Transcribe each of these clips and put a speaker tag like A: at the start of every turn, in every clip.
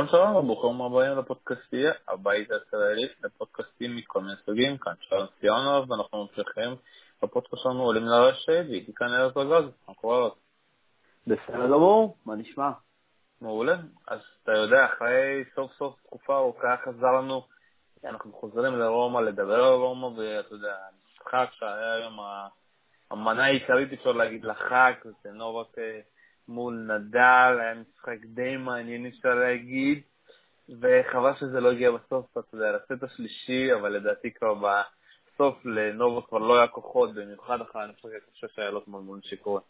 A: שלום שלום, וברוכים הבאים לפודקאסטייה, הבית הישראלי לפודקאסטים מכל מיני סוגים, כאן שלום ציונוב, ואנחנו ממשיכים בפודקאסט שלנו עולים לרשת, ואיתי כאן ארז אגוז, מה קורה עוד?
B: בסדר גמור, מה נשמע?
A: מעולה, אז אתה יודע, אחרי סוף סוף תקופה ארוכה חזר לנו, אנחנו חוזרים לרומא, לדבר על רומא, ואתה יודע, המשחק שהיה היום המנה העיקרית, אפשר להגיד, לחג, זה נובק אה, מול נדל, היה משחק די מעניין, אפשר להגיד, וחבל שזה לא הגיע בסוף, אתה יודע, לסט השלישי, אבל לדעתי כבר בסוף לנובו כבר לא היה כוחות, במיוחד אחרי המשחק הקשה שהיה לו כמו מול שיקורה.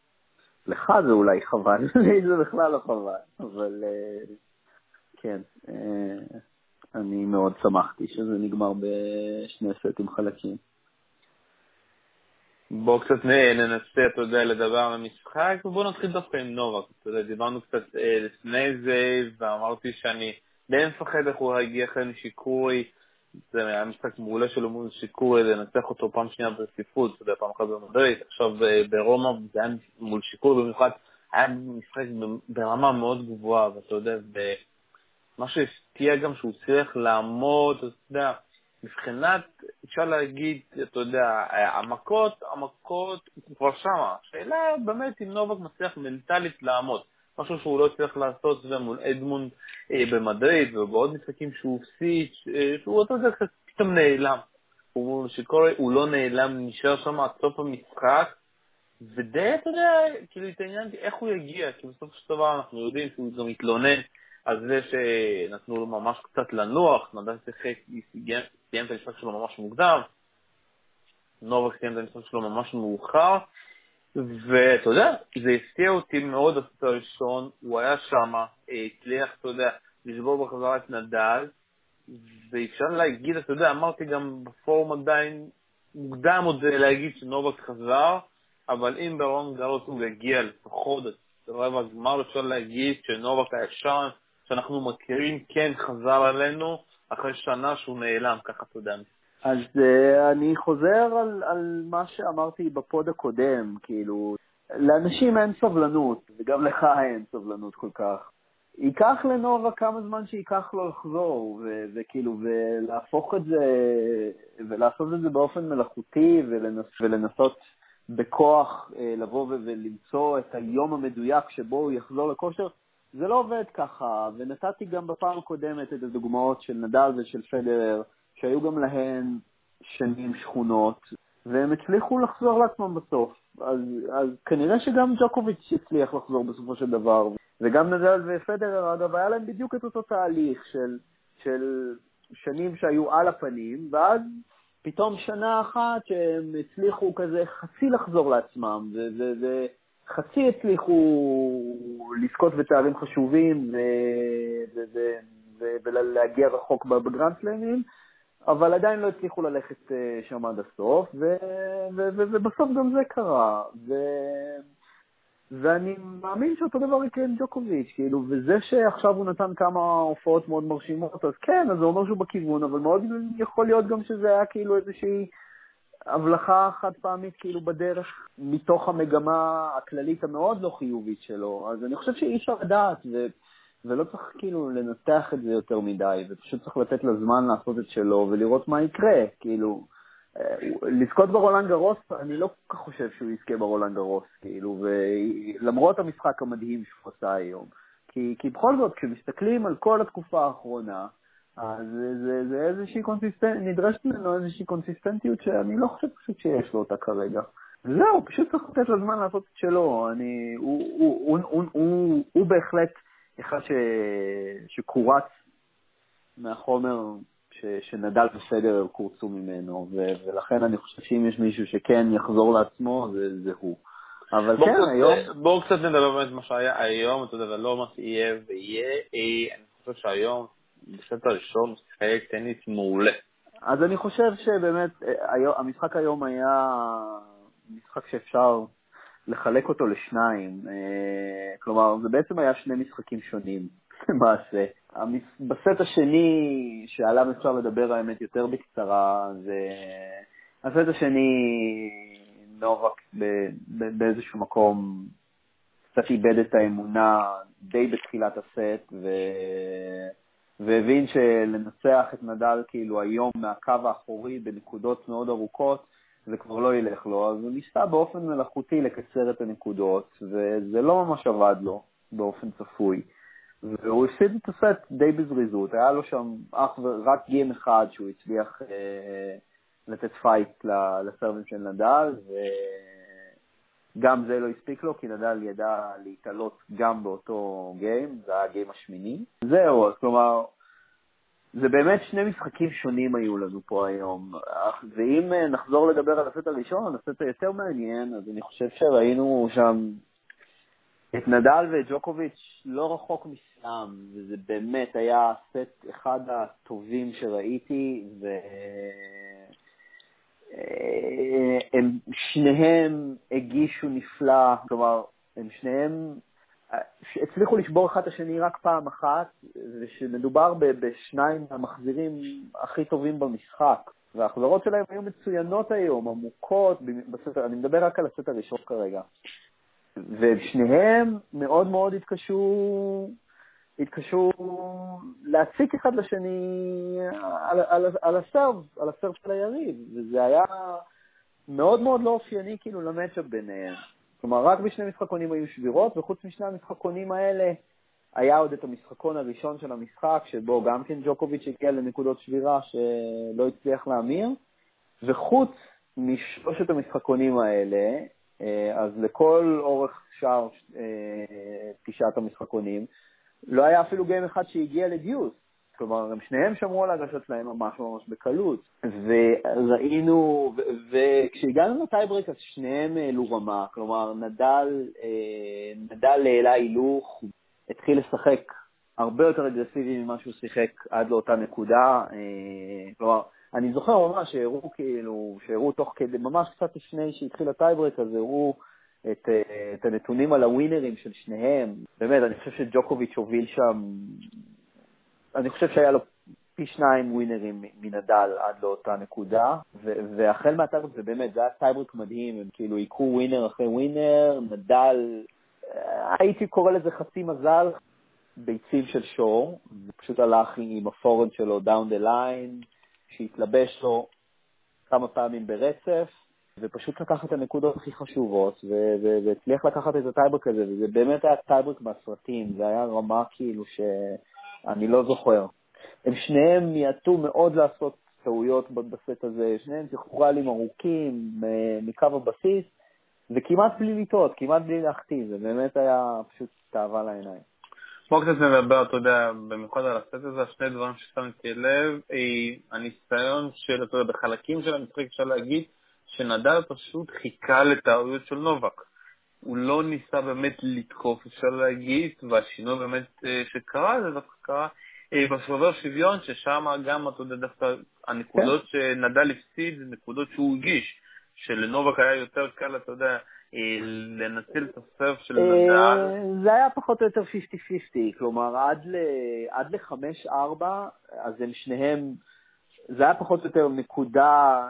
B: לך זה אולי חבל, לי זה בכלל לא חבל, אבל אה, כן, אה, אני מאוד שמחתי שזה נגמר בשני סטים חלקים.
A: בואו קצת ננסה, אתה יודע, לדבר על המשחק, ובואו נתחיל דווקא עם נובק. אתה יודע, דיברנו קצת אה, לפני זה, ואמרתי שאני די מפחד איך הוא הגיע אחרי נשיקוי. זה היה משחק מעולה שלו מול שיקוי, לנצח אותו פעם שנייה ברציפות, אתה יודע, פעם אחת במדריד, עכשיו אה, ברומא זה היה מול שיקוי במיוחד, היה משחק ברמה מאוד גבוהה, ואתה יודע, מה שהפתיע גם שהוא הצליח לעמוד, אתה יודע, מבחינת, אפשר להגיד, אתה יודע, המכות, המכות, הוא כבר שמה. השאלה באמת אם נובק מצליח מנטלית לעמוד. משהו שהוא לא הצליח לעשות, זה מול אדמונד אה, במדריד ובעוד משחקים שהוא הפסיד, אה, שהוא, יודע, קצת פתאום נעלם. הוא שקורה, הוא לא נעלם, נשאר שם עד סוף המשחק, ודי, אתה יודע, כאילו התעניינתי איך הוא יגיע, כי בסופו של דבר אנחנו יודעים שהוא גם מתלונן על זה שנתנו לו ממש קצת לנוח, נדל שיחק, סיים את המשחק שלו ממש מוקדם, נובק סיים את המשחק שלו ממש מאוחר, ואתה יודע, זה הפתיע אותי מאוד הסרט הראשון, הוא היה שם, הצליח, אתה יודע, לשבור בחזרה את נדל, ואפשר להגיד, אתה יודע, אמרתי גם בפורום עדיין, מוקדם עוד להגיד שנובק חזר, אבל אם ברון גרוס הוא יגיע לפחות רבע הגמר, אפשר להגיד שנובק הישן, שאנחנו מכירים, כן חזר עלינו, אחרי שנה שהוא נעלם, ככה אתה יודע.
B: אז uh, אני חוזר על, על מה שאמרתי בפוד הקודם, כאילו, לאנשים אין סבלנות, וגם לך אין סבלנות כל כך. ייקח לנובה כמה זמן שייקח לו לחזור, ו- וכאילו, ולהפוך את זה, ולעשות את זה באופן מלאכותי, ולנס, ולנסות בכוח אה, לבוא ולמצוא את היום המדויק שבו הוא יחזור לכושר, זה לא עובד ככה, ונתתי גם בפעם הקודמת את הדוגמאות של נדל ושל פדרר, שהיו גם להן שנים שכונות, והם הצליחו לחזור לעצמם בסוף. אז, אז כנראה שגם ג'וקוביץ' הצליח לחזור בסופו של דבר, וגם נדל ופדרר, אגב, היה להם בדיוק את אותו תהליך של, של שנים שהיו על הפנים, ואז פתאום שנה אחת שהם הצליחו כזה חצי לחזור לעצמם, ו... חצי הצליחו לזכות בתארים חשובים ולהגיע רחוק בגרנד סלאמים, אבל עדיין לא הצליחו ללכת אה, שם עד הסוף, ובסוף גם זה קרה. ו... ואני מאמין שאותו דבר יקרה עם ג'וקוביץ', כאילו, וזה שעכשיו הוא נתן כמה הופעות מאוד מרשימות, אז כן, אז זה אומר שהוא בכיוון, אבל מאוד יכול להיות גם שזה היה כאילו איזושהי הבלחה חד פעמית כאילו בדרך מתוך המגמה הכללית המאוד לא חיובית שלו. אז אני חושב שאי אפשר לדעת, ו... ולא צריך כאילו לנתח את זה יותר מדי, ופשוט צריך לתת לזמן לעשות את שלו ולראות מה יקרה. כאילו, אה, לזכות ברולנד גרוס, אני לא כל כך חושב שהוא יזכה ברולנד גרוס, כאילו, ולמרות המשחק המדהים שהוא עשה היום. כי, כי בכל זאת, כשמסתכלים על כל התקופה האחרונה, אז זה, זה, זה איזושהי קונסיסטנטיות, נדרשת ממנו איזושהי קונסיסטנטיות שאני לא חושב פשוט שיש לו אותה כרגע. זהו, פשוט צריך לתת לזמן לעשות את שלו. אני, הוא, הוא, הוא, הוא, הוא, הוא בהחלט אחד ש, שקורץ מהחומר ש, שנדל ופדרר קורצו ממנו, ו, ולכן אני חושב שאם יש מישהו שכן יחזור לעצמו, זה, זה הוא. אבל כן, קצת, היום...
A: בואו קצת נדבר באמת מה שהיה היום, אתה יודע, ולא מה שיהיה ויהיה. אה, אני חושב שהיום בסט הראשון שיחק טניס מעולה.
B: אז אני חושב שבאמת אה, המשחק היום היה משחק שאפשר לחלק אותו לשניים. אה, כלומר, זה בעצם היה שני משחקים שונים למעשה. בסט השני, שעליו אפשר לדבר האמת יותר בקצרה, זה... הסט השני, נובק באיזשהו מקום קצת איבד את האמונה די בתחילת הסט, ו... והבין שלנצח את נדל כאילו היום מהקו האחורי בנקודות מאוד ארוכות, זה כבר לא ילך לו, אז הוא ניסה באופן מלאכותי לקצר את הנקודות, וזה לא ממש עבד לו באופן צפוי. והוא הפסיד את הסט די בזריזות, היה לו שם אך ורק game אחד שהוא הצליח אה, לתת fight לסרבים של נדל, וגם זה לא הספיק לו, כי נדל ידע להתעלות גם באותו גיים, זה היה הגיים השמיני. זהו, אז כלומר, זה באמת שני משחקים שונים היו לנו פה היום. ואם אה, נחזור לדבר על הסט הראשון, הסט היותר מעניין, אז אני חושב שראינו שם את נדל ואת ג'וקוביץ' לא רחוק מסתם, וזה באמת היה סט אחד הטובים שראיתי, והם שניהם הגישו נפלא, כלומר, הם שניהם הצליחו לשבור אחד את השני רק פעם אחת, ושמדובר בשניים המחזירים הכי טובים במשחק. וההחזרות שלהם היו מצוינות היום, עמוקות, בספר, אני מדבר רק על הסט הראשון כרגע. ושניהם מאוד מאוד התקשו, התקשו להציק אחד לשני על, על, על הסרב, על הסרב של היריב, וזה היה מאוד מאוד לא אופייני כאילו למצ'אפ ביניהם. כלומר, רק בשני משחקונים היו שבירות, וחוץ משני המשחקונים האלה היה עוד את המשחקון הראשון של המשחק, שבו גם כן ג'וקוביץ' הגיע לנקודות שבירה שלא הצליח להמיר, וחוץ משלושת המשחקונים האלה, אה, אז לכל אורך שאר אה, תשעת המשחקונים, לא היה אפילו גיים אחד שהגיע לדיוס. כלומר, הם שניהם שמרו על ההגשות שלהם ממש ממש בקלות. וראינו, וכשהגענו לטייברק אז שניהם העלו רמה. כלומר, נדל, אה, נדל העלה הילוך, התחיל לשחק הרבה יותר אגרסיבי ממה שהוא שיחק עד לאותה נקודה. כלומר, אני זוכר ממש שהראו כאילו, שהראו תוך כדי, ממש קצת לפני שהתחיל הטייברק, אז הראו את, אה, את הנתונים על ה winners של שניהם. באמת, אני חושב שג'וקוביץ' הוביל שם, אני חושב שהיה לו פי שניים winners מנדל עד לאותה נקודה, והחל מה tiebreak זה באמת, זה היה tiebreak מדהים, הם כאילו היכו winner אחרי winner, נדל, אה, הייתי קורא לזה חצי מזל, ביצים של שור, זה פשוט הלך עם ה forehand שלו down the line, שהתלבש לו כמה פעמים ברצף, ופשוט לקח את הנקודות הכי חשובות, והצליח לקחת את ה tiebreak הזה, וזה באמת היה tiebreak מהסרטים, זה היה רמה כאילו שאני לא זוכר. הם שניהם מיעטו מאוד לעשות טעויות בסט הזה, שניהם זה ראלים ארוכים מקו הבסיס, וכמעט בלי לטעות, כמעט בלי להחטיא, זה באמת היה פשוט תאווה לעיניים.
A: בואו קצת נדבר, אתה יודע, במיוחד על הסט הזה, שני דברים ששמתי לב, הניסיון של, אתה יודע, בחלקים של המשחק אפשר להגיד, שנדל פשוט חיכה לטעויות של נובק. הוא לא ניסה באמת לתקוף, אפשר להגיד, והשינוי באמת אה, שקרה, זה דווקא קרה אה, בשובר שוויון, ששם גם, אתה יודע, דווקא הנקודות כן. שנדל הפסיד, זה נקודות שהוא הגיש, שלנובק היה יותר קל, אתה יודע, אה, לנצל את הסרף של נדל?
B: זה היה פחות או יותר 50-50, כלומר עד ל-5-4, אז הם שניהם, זה היה פחות או יותר נקודה,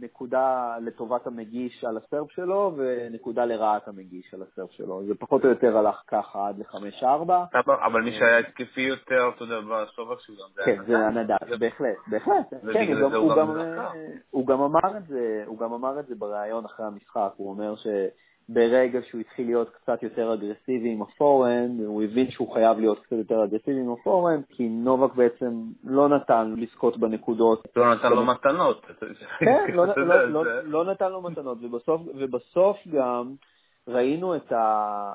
B: נקודה לטובת המגיש על הסרב שלו, ונקודה לרעת המגיש על הסרב שלו. זה פחות או יותר הלך ככה עד ל-5-4.
A: אבל מי שהיה התקפי יותר, אתה יודע, בסוף שלו,
B: זה כן, זה נדל, בהחלט, בהחלט. כן, הוא גם אמר את זה, הוא גם אמר את זה בריאיון אחרי המשחק, הוא אומר ש... ברגע שהוא התחיל להיות קצת יותר אגרסיבי עם הפורהנד, הוא הבין שהוא חייב להיות קצת יותר אגרסיבי עם הפורהנד, כי נובק בעצם לא נתן לזכות בנקודות.
A: לא נתן לו מתנות.
B: כן, לא, לא, לא, לא נתן לו מתנות, ובסוף, ובסוף גם ראינו את, ה,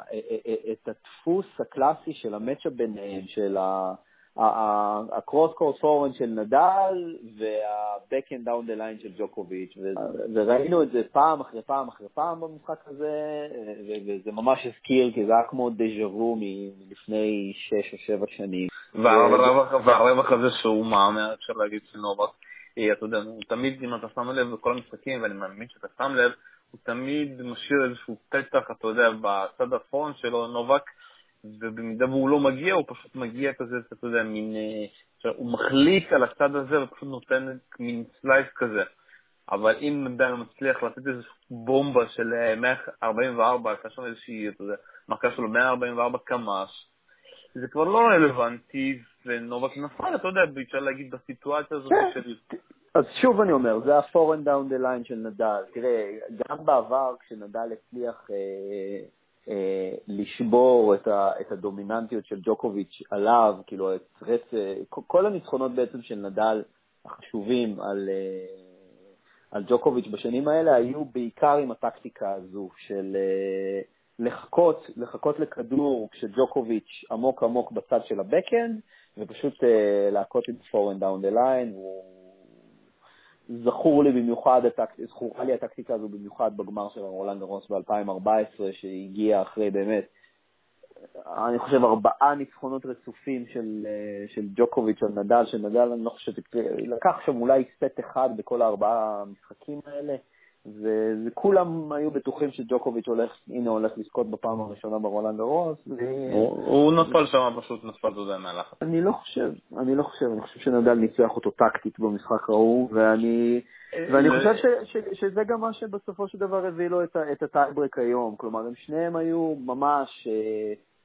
B: את הדפוס הקלאסי של המצ'אפ ביניהם, של ה... הקרוס קורט פורן של נדל וה-back and down the line של ג'וקוביץ', וראינו את זה פעם אחרי פעם אחרי פעם במשחק הזה, וזה ממש הזכיר, כי זה היה כמו דז'ה וו מלפני שש או שבע שנים.
A: והרווח הזה שהוא מהמר, אפשר להגיד שנובק, אה, אתה יודע, הוא תמיד, אם אתה שם לב בכל המשחקים, ואני מאמין שאתה שם לב, הוא תמיד משאיר איזשהו פתח, אתה יודע, בצד הפורהנד שלו, נובק, ובמידה והוא לא מגיע, הוא פשוט מגיע כזה, אתה יודע, מין... אה, הוא מחליק על הצד הזה ופשוט נותן מין סלייס כזה. אבל אם נדל מצליח לתת איזושהי בומבה של 144, אה, הייתה שם איזושהי, אתה יודע, מכה שלו 144 קמ"ש, זה כבר לא רלוונטי, ונובק נפל, אתה יודע, אפשר להגיד בסיטואציה הזאת
B: כן.
A: של...
B: אז שוב אני אומר, זה ה-4 and down the line של נדל. תראה, גם בעבר כשנדל הצליח אה, לשבור את, ה, את הדומיננטיות של ג'וקוביץ' עליו, כאילו, את רצ... כל הניצחונות בעצם של נדל החשובים על, אה, על ג'וקוביץ' בשנים האלה היו בעיקר עם הטקטיקה הזו של אה, לחכות, לחכות לכדור כשג'וקוביץ' עמוק עמוק בצד של הבקאנד, ופשוט אה, להכות עם 4 and down the line. זכור לי במיוחד, זכורה לי הטקטיקה הזו במיוחד בגמר של רולנד רוס ב-2014, שהגיע אחרי באמת אני חושב, ארבעה ניצחונות רצופים של, אה, של ג'וקוביץ' על נדל, שנדל, אני לא חושב, לקח שם אולי סט אחד בכל הארבעה המשחקים האלה, וכולם היו בטוחים שג'וקוביץ' הולך, הנה הולך לזכות בפעם הראשונה ברולאן גארוס. ו...
A: הוא, נפל שם, פשוט נפל, יודע, מהלחץ.
B: אני לא חושב, אני לא חושב, אני חושב שנדל ניצח אותו טקטית במשחק ההוא, ואני... ואני חושב ש, ש, שזה גם מה שבסופו של דבר הביא לו את, את הטייברק היום. כלומר, הם שניהם היו ממש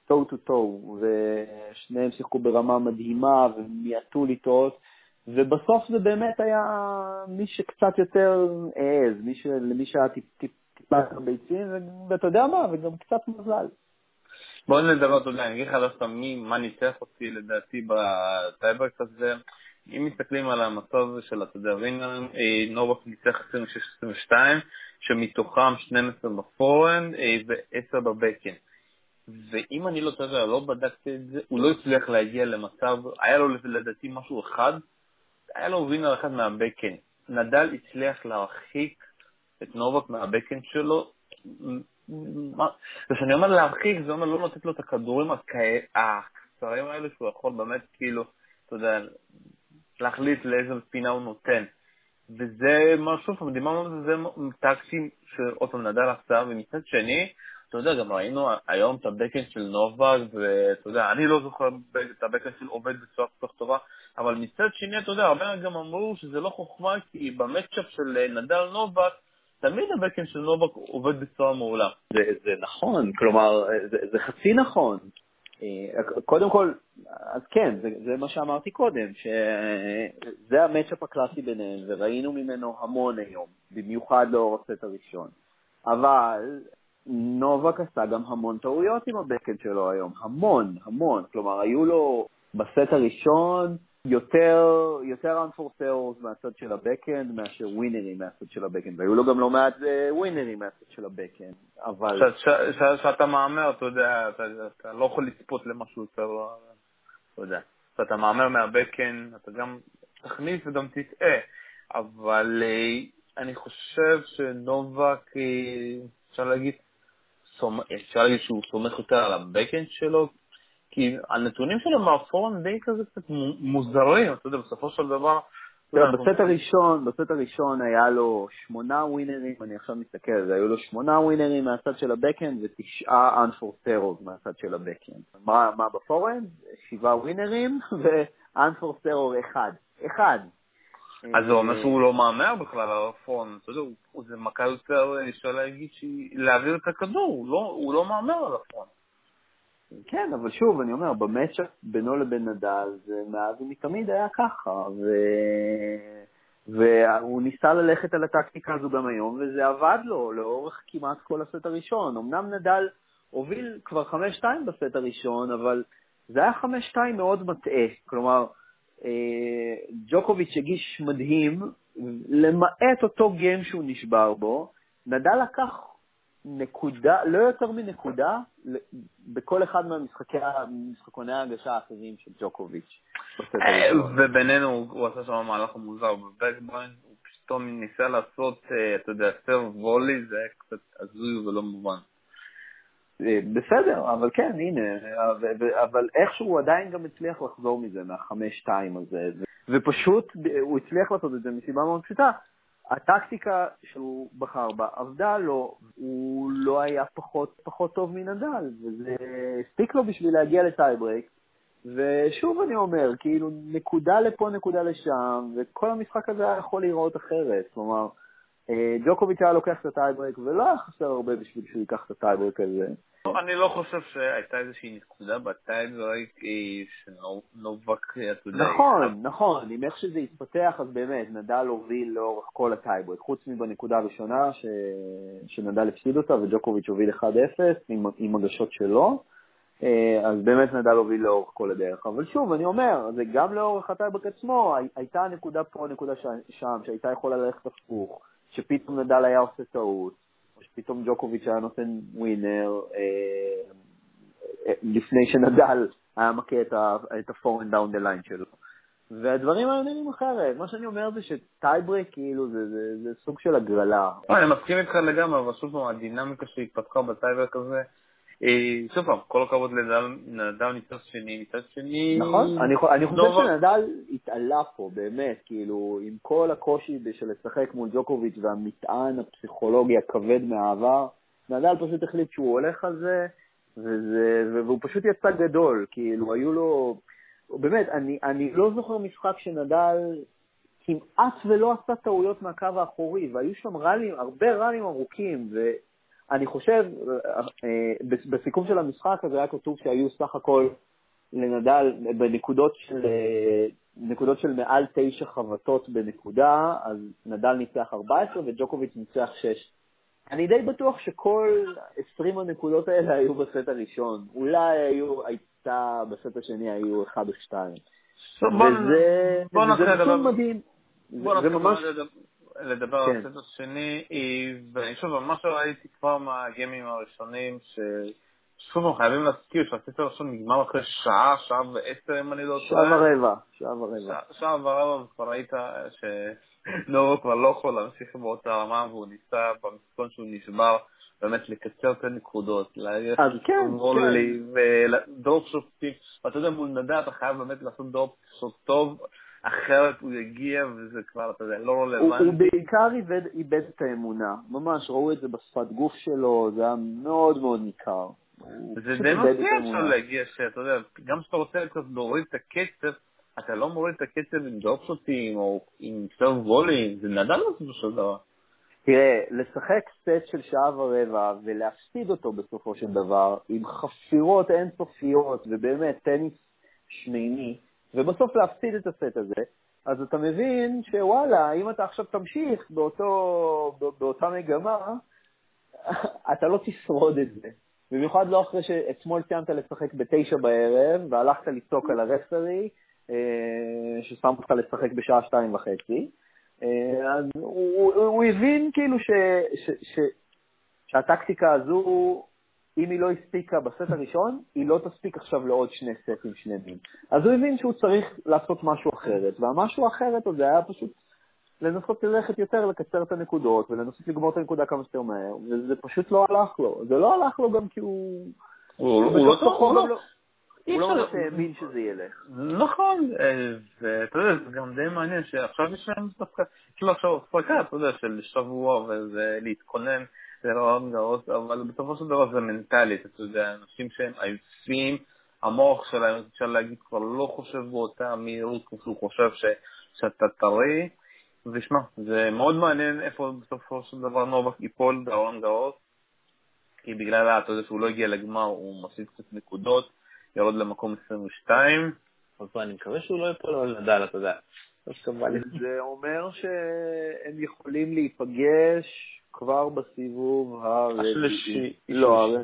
B: טו טו טו, ושניהם שיחקו ברמה מדהימה ומיעטו לטעות, ובסוף זה באמת היה מי שקצת יותר העז, מי ש... למי שהיה טיפ, טיפ, טיפה יותר ביצים, ואתה יודע מה, וגם קצת מזל.
A: בוא נדבר, אתה יודע, אני אגיד לך דווקא מי, מה ניצח אותי לדעתי בטייברקס הזה. אם מסתכלים על המצב של, אתה יודע, וינגרם, אה, נובק ניצח 26-22, שמתוכם 12 בפורן אה, ו-10 בבקן. ואם אני לא טועה, לא בדקתי את זה, הוא לא הצליח להגיע למצב, היה לו לדעתי משהו אחד, היה לו וינר אחד מהבקן. נדל הצליח להרחיק את נובק מהבקן שלו. וכשאני אומר להרחיק, זה אומר לא לתת לו את הכדורים הקצרים האלה שהוא יכול באמת, כאילו, אתה יודע, להחליט לאיזה פינה הוא נותן. וזה משהו, דיברנו על זה, זה טקטים שעוד פעם נדל עשה, ומצד שני, אתה יודע, גם ראינו היום את הבקאנד של נובק, ואתה יודע, אני לא זוכר את הבקאנד של נובק בצורה כל כך טובה, אבל מצד שני, אתה יודע, הרבה גם אמרו שזה לא חוכמה, כי ב matchup של נדל נובק, תמיד הבקאנד של נובק עובד בצורה מעולה.
B: זה, זה נכון, כלומר, זה, זה חצי נכון. אה, קודם כל, אז כן, זה, זה מה שאמרתי קודם, שזה המצ'אפ הקלאסי ביניהם, וראינו ממנו המון היום, במיוחד לאור הסט הראשון. אבל נובק עשה גם המון טעויות עם הבקאנד שלו היום, המון, המון. כלומר, היו לו בסט הראשון יותר, יותר unforced מהצד של הבקאנד מאשר ווינרים מהצד של הבקאנד, והיו לו גם לא מעט ווינרים אה, מהצד של הבקאנד, אבל...
A: כשאתה מהמר, אתה יודע, אתה, אתה לא יכול לצפות למשהו יותר, אתה יודע. כשאתה מהמר מהבקאנד, אתה גם תכניס וגם תטעה, אבל אה, אני חושב שנובק, אה, אפשר להגיד, אפשר להגיד שהוא סומך יותר על הבקאנד שלו, כי הנתונים שלו מהפורהנד די כזה קצת מוזרים, אתה יודע, בסופו של דבר...
B: בסט הראשון, בסט הראשון היה לו שמונה ווינרים, אני עכשיו מסתכל על זה, היו לו שמונה ווינרים מהצד של הבקאנד ותשעה unforced error מהצד של הבקאנד. מה, מה בפורהנד? שבעה ווינרים ו unforced error אחד. אחד.
A: אז זה אומר שהוא לא מהמר בכלל על הפורהנד, אתה יודע, זה מכה יותר, אפשר להגיד, להעביר את הכדור, הוא לא מהמר על הפון.
B: כן, אבל שוב, אני אומר, במצ'אפ בינו לבין נדל, זה מאז ומתמיד היה ככה, ו... והוא ניסה ללכת על הטקטיקה הזו גם היום, וזה עבד לו לאורך כמעט כל הסט הראשון. אמנם נדל הוביל כבר 5-2 בסט הראשון, אבל זה היה 5-2 מאוד מטעה. כלומר, אה, ג'וקוביץ' הגיש מדהים, למעט אותו גיים שהוא נשבר בו, נדל לקח נקודה, לא יותר מנקודה, בכל אחד מהמשחקוני ההגשה האחרים של ג'וקוביץ'.
A: אה, ובינינו הוא עשה שם מהלך מוזר, בבקבוין הוא פתאום ניסה לעשות, אה, אתה יודע, סרב וולי, זה היה קצת הזוי ולא מובן.
B: אה, בסדר, אבל כן, הנה, אבל איכשהו הוא עדיין גם הצליח לחזור מזה, מהחמש-שתיים הזה, ופשוט הוא הצליח לעשות את זה מסיבה מאוד פשוטה. הטקטיקה שהוא בחר בה עבדה לו, הוא לא היה פחות, פחות טוב מנדל, וזה הספיק לו בשביל להגיע לטייברייק, ושוב אני אומר, כאילו, נקודה לפה, נקודה לשם, וכל המשחק הזה היה יכול להיראות אחרת. כלומר, ג'וקוביץ' היה לוקח את הטייברק, ולא היה חסר הרבה בשביל שהוא ייקח את הטייברק הזה.
A: אני לא חושב שהייתה איזושהי נקודה בטייברק שנובק, אתה יודע...
B: נכון, נכון, עם איך שזה התפתח, אז באמת, נדל הוביל לאורך כל הטייברק, חוץ מבנקודה הראשונה. שנדל הפסיד אותה וג'וקוביץ' הוביל 1-0 עם, הגשות שלו. אה, אז באמת נדל הוביל לאורך כל הדרך. אבל שוב, אני אומר, זה גם לאורך הטייברק עצמו, הייתה נקודה פה, נקודה שם, שהייתה יכולה ללכת הפוך. שפתאום נדל היה עושה טעות, או שפתאום ג'וקוביץ' היה נותן ווינר, אה, אה, לפני שנדל היה מכה את ה-foreign down the line שלו. והדברים האלה נראים אחרת. מה שאני אומר זה שטייברק, כאילו, זה, זה, זה סוג של הגרלה.
A: אני מסכים איתך לגמרי, אבל שוב הדינמיקה שהתפתחה בטייברק הזה, אה, שוב פעם, כל הכבוד לנדל מצד שני, מצד שני...
B: נכון, אני חושב שנדל התעלה פה, באמת, כאילו, עם כל הקושי של לשחק מול ג'וקוביץ' והמטען הפסיכולוגי הכבד מהעבר, נדל פשוט החליט שהוא הולך על זה, והוא פשוט יצא גדול, כאילו, היו לו... באמת, אני, אני לא זוכר משחק שנדל כמעט ולא עשה טעויות מהקו האחורי, והיו שם ראלים, הרבה ראלים ארוכים, ו... אני חושב, אה, בסיכום של המשחק הזה היה כתוב שהיו סך הכל לנדל בנקודות של, אה, נקודות של מעל תשע חבטות בנקודה, אז נדל ניצח 14 וג'וקוביץ' ניצח 6. אני די בטוח שכל 20 הנקודות האלה היו בסט הראשון. אולי היו, הייתה, בסט השני היו 1 או 2. וזה, נתון מדהים.
A: בוא נתחיל ממש... לדבר על כן. הסט השני, ואני שוב, מה שראיתי כבר מהגיימים הראשונים, ששוב, חייבים להזכיר שהסט הראשון נגמר אחרי שעה, שעה ועשר, אם אני לא
B: טועה. שעה ורבע, שעה ורבע.
A: שעה ורבע, וכבר ראית שנורו כבר לא יכול להמשיך באותה רמה, והוא ניסה במסכון שהוא נשבר. באמת לקצר את הנקודות,
B: אז כן, כן.
A: ודרופ שוטים, ואתה יודע, מול נדע אתה חייב באמת לעשות דרופ שוט טוב, אחרת הוא יגיע וזה כבר, אתה יודע, לא רלוונטי.
B: הוא בעיקר איבד, איבד את האמונה, ממש, ראו את זה בשפת גוף שלו, זה היה מאוד מאוד ניכר.
A: זה די מפתיע אפשר להגיע שאתה יודע, גם כשאתה רוצה קצת להוריד את הקצב, אתה לא מוריד את הקצב עם דרופשוטים או עם סרב וולים, זה נדל בסופו של דבר.
B: תראה, לשחק סט של שעה ורבע ולהפסיד אותו בסופו של דבר, עם חפירות אינסופיות ובאמת טניס שמיני, ובסוף להפסיד את הסט הזה, אז אתה מבין שוואלה, אם אתה עכשיו תמשיך באותו, באותה מגמה, אתה לא תשרוד את זה. במיוחד לא אחרי שאתמול סיימת לשחק בתשע בערב, והלכת לצעוק על הרפסרי, אה, ששם אותך לשחק בשעה שתיים וחצי. אה, אז הוא, הוא, הוא הבין כאילו ש, ש, ש, שהטקטיקה הזו אם היא לא הספיקה בסט הראשון, היא לא תספיק עכשיו לעוד שני סטים שלמים. אז הוא הבין שהוא צריך לעשות משהו אחרת, והמשהו האחרת הזה היה פשוט לנסות ללכת יותר, לקצר את הנקודות, ולנסות לגמור את הנקודה כמה שיותר מהר, וזה פשוט לא הלך לו. זה לא הלך לו גם כי הוא...
A: הוא לא
B: טוב, אי אפשר להאמין שזה ילך.
A: נכון, אה, ואתה יודע, זה גם די מעניין שעכשיו יש להם דווקא, כאילו עכשיו הפרקה, אתה יודע, של שבוע וזה להתכונן. מאוד גרוס, אבל בסופו של דבר זה מנטלית, אתה יודע, אנשים שהם עייפים, המוח שלהם, אפשר להגיד, כבר לא חושב באותה מהירות כמו שהוא חושב ש, שאתה טרי, ושמע, זה מאוד מעניין איפה בסופו של דבר נובק ייפול דרון גרוס, כי בגלל, אתה יודע, שהוא לא הגיע לגמר, הוא מפסיד קצת נקודות, יורד למקום 22, אז אני מקווה שהוא לא ייפול על נדל, אתה יודע.
B: זה אומר שהם יכולים להיפגש כבר בסיבוב
A: הרביעי.
B: לא,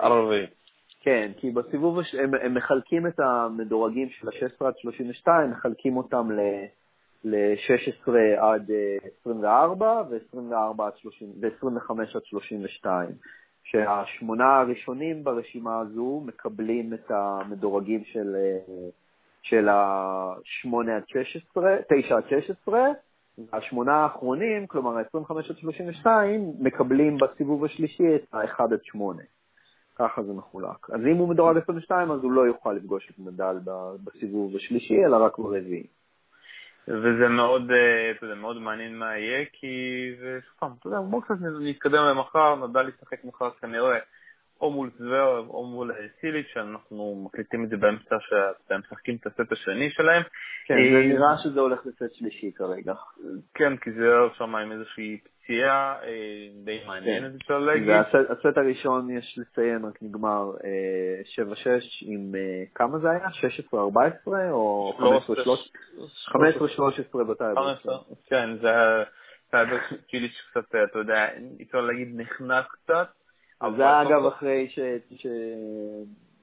B: הרביעי. כן, כי בסיבוב, הש... הם, הם מחלקים את המדורגים של ה-16 עד 32, מחלקים אותם ל-16 עד 24 ו-25 עד 32, שהשמונה הראשונים ברשימה הזו מקבלים את המדורגים של, של ה-8 עד 16, 9 עד 16, השמונה האחרונים, כלומר ה-25 עד 32, מקבלים בסיבוב השלישי את ה-1 עד 8. ככה זה מחולק. אז אם הוא מדורג 22, אז הוא לא יוכל לפגוש את נדל בסיבוב השלישי, אלא רק ברביעי.
A: וזה מאוד, אה, אתה יודע, מאוד מעניין מה יהיה, כי זה, שוב פעם, אתה יודע, בואו קצת נתקדם למחר, נדל ישחק מחר כנראה. או מול זוורב או מול סיליץ', שאנחנו מקליטים את זה באמצע שהם משחקים את הסט השני שלהם.
B: כן, זה נראה שזה הולך לסט שלישי כרגע.
A: כן, כי זוורב שם עם איזושהי פציעה די מעניינת, אפשר להגיד.
B: הסט הראשון, יש לציין, רק נגמר 7-6 עם כמה זה היה? 16-14 או 15-13 בטייבר?
A: כן, זה היה... טייבר צ'יליץ' קצת, אתה יודע, אפשר להגיד נכנס קצת.
B: זה אגב אחרי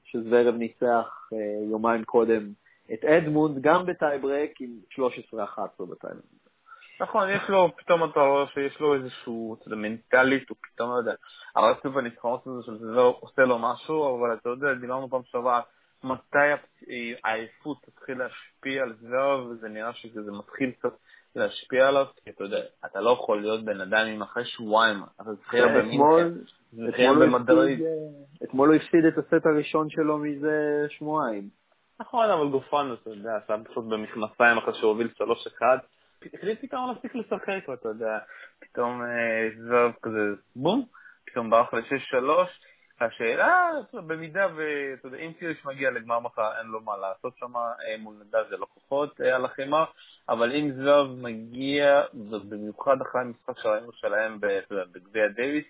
B: שזוורב ניצח יומיים קודם את אדמונד, גם בטייברק עם 13-11 בטייברק.
A: נכון, יש לו, פתאום אתה רואה שיש לו איזשהו, אתה יודע, מנטלית, הוא פתאום, לא יודע, הרצף הניצחונות הזה של זה עושה לו משהו, אבל אתה יודע, דיברנו פעם שעברה, מתי העייפות תתחיל להשפיע על זוורב, וזה נראה שזה מתחיל קצת להשפיע עליו, כי אתה יודע, אתה לא יכול להיות בן אדם עם אחרי שבועיים, אתה זכיר במינכן, במדריד.
B: אתמול הוא הפסיד את הסט הראשון שלו מזה שבועיים.
A: נכון, אבל גופן, אתה יודע, עשה פשוט במכנסיים אחרי שהוא הוביל 3-1, החליט פתאום להפסיק לשחק, ואתה יודע, פתאום זוורב כזה בום, פתאום ברח ל-6-3, השאלה, במידה ואתה יודע, אם קיריש מגיע לגמר מחר, אין לו מה לעשות שם מול נדל, זה לא כוחות על החימה, אבל אם זוורב מגיע, ובמיוחד אחרי המשחק שראינו שלהם בגביע דייוויס,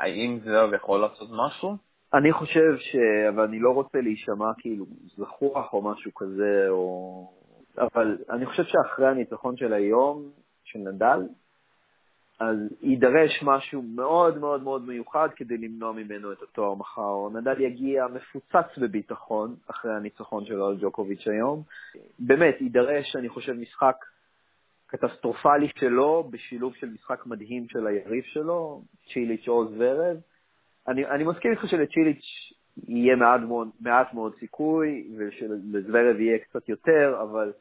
A: האם זוורב יכול לעשות משהו?
B: אני חושב ש... אבל אני לא רוצה להישמע כאילו זכוח או משהו כזה, או... אבל אני חושב שאחרי הניצחון של היום, של נדל, אז יידרש משהו מאוד מאוד מאוד מיוחד כדי למנוע ממנו את התואר מחר. נדל יגיע מפוצץ בביטחון אחרי הניצחון שלו על ג'וקוביץ' היום. באמת, יידרש, אני חושב, משחק קטסטרופלי שלו, בשילוב של משחק מדהים של היריב שלו, צ'יליץ' עוז ורב. אני, אני מסכים איתך שלצ'יליץ' יהיה מעט מאוד, מעט מאוד סיכוי, ושלזוורב יהיה קצת יותר, אבל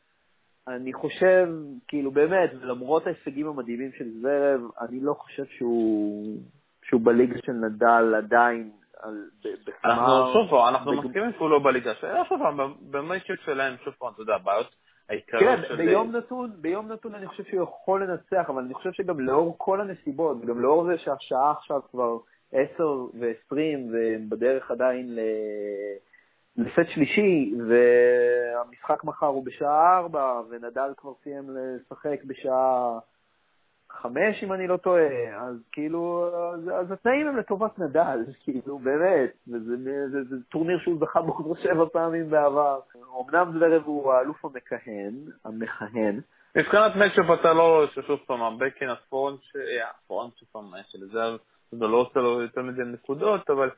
B: אני חושב, כאילו באמת, למרות ההישגים המדהימים של זוורב, אני לא חושב שהוא, שהוא בליגה של נדל עדיין. על,
A: אנחנו שוב פעם, אנחנו מסכימים שהוא לא בליגה שלהם, שוב פעם, במשק שלהם, שוב פעם, אתה יודע, הבעיות העיקריות
B: כן, של... כן, ביום נתון, ביום נתון אני חושב שהוא יכול לנצח, אבל אני חושב שגם לאור כל הנסיבות, וגם לאור זה שהשעה עכשיו כבר 10 ו-20, והם בדרך עדיין ל... לסט שלישי, והמשחק מחר הוא בשעה 4, ונדל כבר סיים לשחק בשעה 5, אם אני לא טועה, אז כאילו, אז, אז התנאים הם לטובת נדל, כאילו, באמת, וזה זה, זה, זה טורניר שהוא זכה בו כבר שבע פעמים בעבר. אמנם זוורב הוא האלוף המכהן, המכהן.
A: מבחינת מצ'אפ אתה לא רואה ששוב פעם, הבקן הפרונט, הפרונט שוב פעם, של זר, זה לא עושה לו יותר מדי נקודות, אבל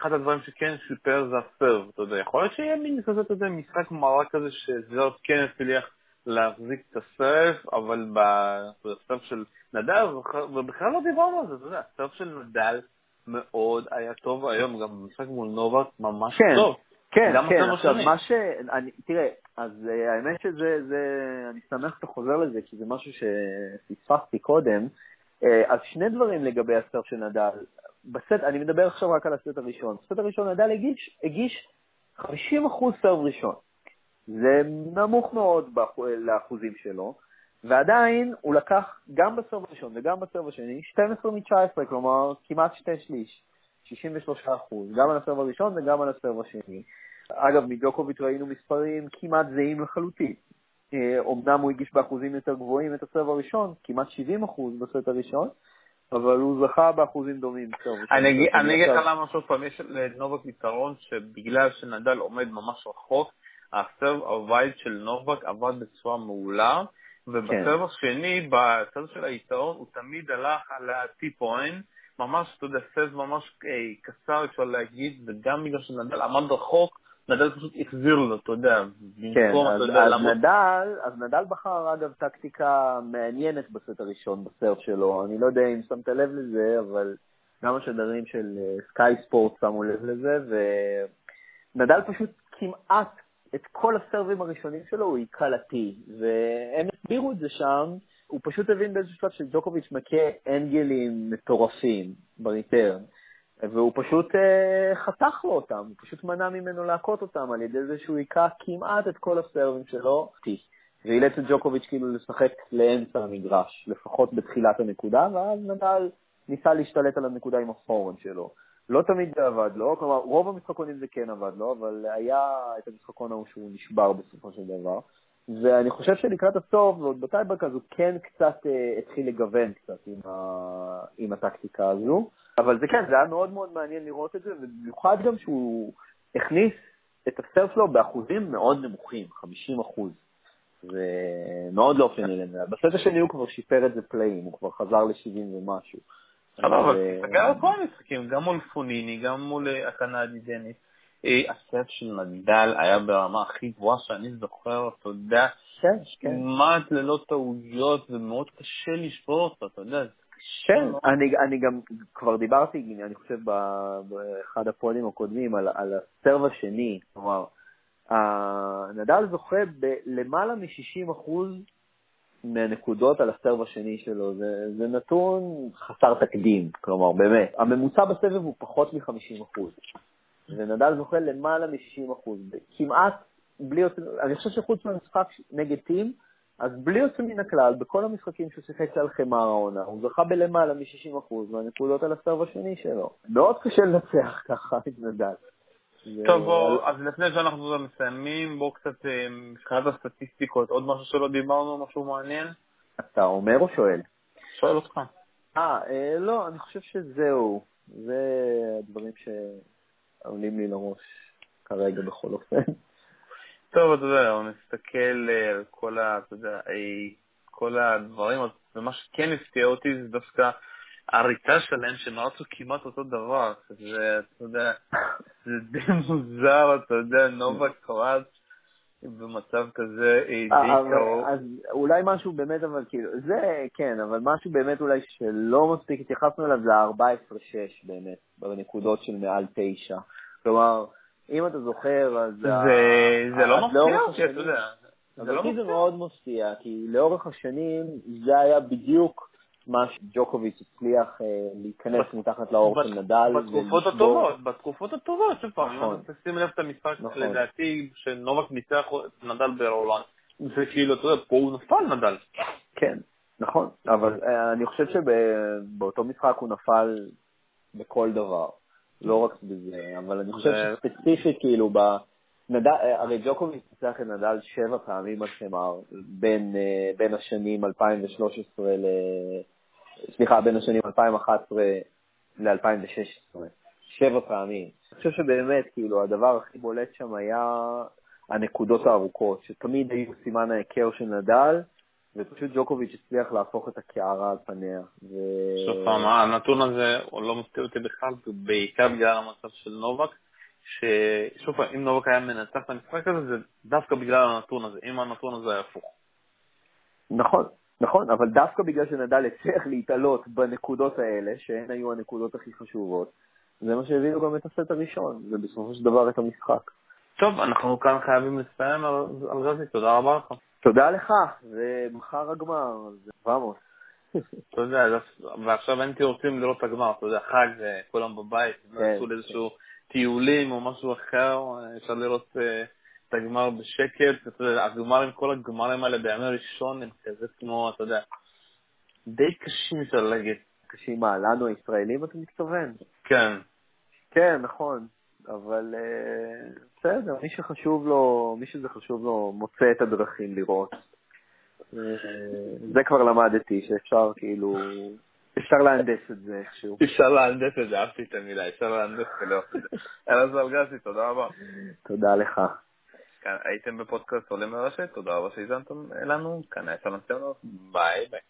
A: אחד הדברים שכן שיפר זה הסרב, אתה יודע, יכול להיות שיהיה מין כזה, אתה יודע, משחק מראה כזה שזר כן הצליח להחזיק את הסרב, אבל בסרב של נדל, ובכלל לא דיברנו על זה, אתה יודע, הסרב של נדל מאוד היה טוב היום, גם במשחק מול נובק ממש
B: כן,
A: טוב.
B: כן, כן, עכשיו מה ש... אני, תראה, אז uh, האמת שזה, זה, אני שמח שאתה חוזר לזה, כי זה משהו שפספסתי קודם. Uh, אז שני דברים לגבי הסרף של נדל. בסט, אני מדבר עכשיו רק על הסט הראשון. בסט הראשון נדל הגיש, הגיש 50% סרב ראשון. זה נמוך מאוד לאחוזים שלו, ועדיין הוא לקח גם בסרב הראשון וגם בסרב השני 12 מ-19, כלומר כמעט שתי שליש, 63 אחוז, גם על הסרב הראשון וגם על הסרב השני. אגב, מדוקוביץ' ראינו מספרים כמעט זהים לחלוטין. אומנם אה, הוא הגיש באחוזים יותר גבוהים את הסרב הראשון, כמעט 70 אחוז בסרט הראשון, אבל הוא זכה באחוזים דומים.
A: אני אגיד לך למה שוב פעם, יש לנובק יתרון שבגלל שנדל עומד ממש רחוק, הסרב הווייד של נובק עבד בצורה מעולה, ובסרב השני, בצד של היתרון, הוא תמיד הלך על ה-T-point, ממש, אתה יודע, סרב ממש אה, קצר, אפשר להגיד, וגם בגלל שנדל עמד רחוק, נדל פשוט החזיר לו, אתה יודע,
B: כן, במקום, אז, אתה יודע, למה... נדל, אז נדל בחר, אגב, טקטיקה מעניינת בסט הראשון, בסרף שלו. אני לא יודע אם שמת לב לזה, אבל גם השדרים של סקאי uh, ספורט שמו לב לזה, ונדל פשוט כמעט את כל הסרבים הראשונים שלו הוא היכה לטי, והם הסבירו את זה שם. הוא פשוט הבין באיזשהו שלב שג'וקוביץ' מכה אנגלים מטורפים בריטרן. והוא פשוט אה, חתך לו אותם, הוא פשוט מנע ממנו להכות אותם על ידי זה שהוא היכה כמעט את כל הסרבים שלו, ואילץ את ג'וקוביץ' כאילו לשחק לאמצע המגרש, לפחות בתחילת הנקודה, ואז נדל ניסה להשתלט על הנקודה עם הפורן שלו. לא תמיד זה עבד לו, כלומר, רוב המשחקונים זה כן עבד לו, אבל היה את המשחקון ההוא שהוא נשבר בסופו של דבר. ואני חושב שלקראת הסוף, ועוד בטייברק אז הוא כן קצת אה, התחיל לגוון קצת עם, ה... עם הטקטיקה הזו. אבל זה כן, זה היה מאוד מאוד מעניין לראות את זה, ובמיוחד גם שהוא הכניס את הסרב שלו באחוזים מאוד נמוכים, 50 אחוז. זה מאוד לא אופייני לנדל. בסט השני הוא כבר שיפר את זה פלאים, הוא כבר חזר ל-70 ומשהו.
A: אבל תסתכל על כל המשחקים, גם מול פוניני, גם מול אה, הקנדי דניס. אה, הסרב של נדל היה ברמה הכי גבוהה שאני זוכר, אתה יודע,
B: כן, כן.
A: כמעט ללא טעויות, זה מאוד קשה לשבור אותו, אתה יודע,
B: כן, אני, אני גם כבר דיברתי, אני חושב, באחד הפודים הקודמים על, על הסרב השני, כלומר, נדל זוכה בלמעלה מ-60% מהנקודות על הסרב השני שלו. זה, זה נתון חסר תקדים, כלומר, באמת. הממוצע בסבב הוא פחות מ-50%. ונדל זוכה למעלה מ-60%. כמעט בלי... אני חושב שחוץ מהמשחק נגד טים, אז בלי יוצא מן הכלל, בכל המשחקים שהוא שיחק על חמר העונה, הוא זכה בלמעלה מ-60% מהנקודות על הסרב השני שלו. מאוד קשה לנצח ככה נדל.
A: טוב, בואו, אז לפני שאנחנו מסיימים, בואו קצת אה, מבחינת הסטטיסטיקות, עוד משהו שלא דיברנו, משהו מעניין?
B: אתה אומר או שואל?
A: שואל אותך.
B: אה, אה לא, אני חושב שזהו. זה הדברים שעולים לי לראש כרגע בכל אופן.
A: טוב, אתה יודע, הוא מסתכל אה, על כל, ה, אתה יודע, כל הדברים, ומה שכן הפתיע אותי זה דווקא הריצה שלהם, שהם רצו כמעט אותו דבר. זה, אתה יודע, זה די מוזר, אתה יודע, נובה קרץ במצב כזה די קרוב.
B: אז אולי משהו באמת, אבל כאילו, זה כן, אבל משהו באמת אולי שלא מספיק התייחסנו אליו זה ה-14-6 באמת, בנקודות של מעל 9. כלומר, אם אתה זוכר, אז...
A: זה לא מפתיע אותי, אתה יודע.
B: זה לא מפתיע. זה מאוד מפתיע, כי לאורך השנים זה היה בדיוק מה שג'וקוביץ' הצליח אה, להיכנס מתחת לאור של נדל.
A: בתקופות הטובות, בתקופות הטובות, שוב פעם, אם אתה תשים לב את המשחק, נכון. לדעתי, שנובק ניצח את נדל ברולנד, זה כאילו, אתה יודע, פה הוא נפל נדל.
B: כן, נכון, אבל אה, אני חושב שבאותו משחק הוא נפל בכל דבר. לא רק בזה, אבל אני חושב שספציפית, כאילו, ב... נדל, הרי ג'וקוביץ' ניצח את נדל שבע פעמים על חמר בין, אה, בין השנים 2013 ל... סליחה, בין השנים 2011 ל-2016. שבע פעמים. אני חושב שבאמת, כאילו, הדבר הכי בולט שם היה הנקודות הארוכות, שתמיד היו סימן ההיכר של נדל, ופשוט ג'וקוביץ' הצליח להפוך את הקערה על פניה. ו...
A: שוב פעם, הנתון הזה הוא לא מפתיע אותי בכלל, בעיקר בגלל המצב של נובק, ששוב פעם, אם נובק היה מנצח את המשחק הזה, זה דווקא בגלל הנתון הזה, אם הנתון הזה היה הפוך.
B: נכון, נכון, אבל דווקא בגלל שנדל הצליח להתעלות בנקודות האלה, שהן היו הנקודות הכי חשובות, זה מה שהביאו גם את הסט הראשון, ובסופו של דבר את המשחק.
A: טוב, אנחנו כאן חייבים לסיים, על רזי, תודה רבה לך.
B: תודה לך, זה מחר הגמר, זה 700.
A: אתה יודע, ועכשיו הייתי רוצים לראות את הגמר, אתה יודע, חג, כולם בבית, כן, יצאו לאיזשהו טיולים או משהו אחר, אפשר לראות אה, את הגמר בשקט, אתה יודע, הגמרים, כל הגמרים האלה בימי ראשון הם כזה כמו, אתה יודע, די קשים אפשר להגיד.
B: קשים מה, לנו הישראלים אתה מתכוון?
A: כן.
B: כן, נכון. אבל אה, בסדר, מי שחשוב לו, מי שזה חשוב לו, מוצא את הדרכים לראות. אה, זה כבר למדתי, שאפשר כאילו, אפשר להנדס את זה איכשהו.
A: אפשר להנדס את זה, אהבתי את המילה, אפשר להנדס ולא. אלעזר זלגסי, תודה רבה.
B: תודה לך.
A: הייתם בפודקאסט עולה מרשת, תודה רבה שהזמתם אלינו, כאן היה סלון ביי ביי.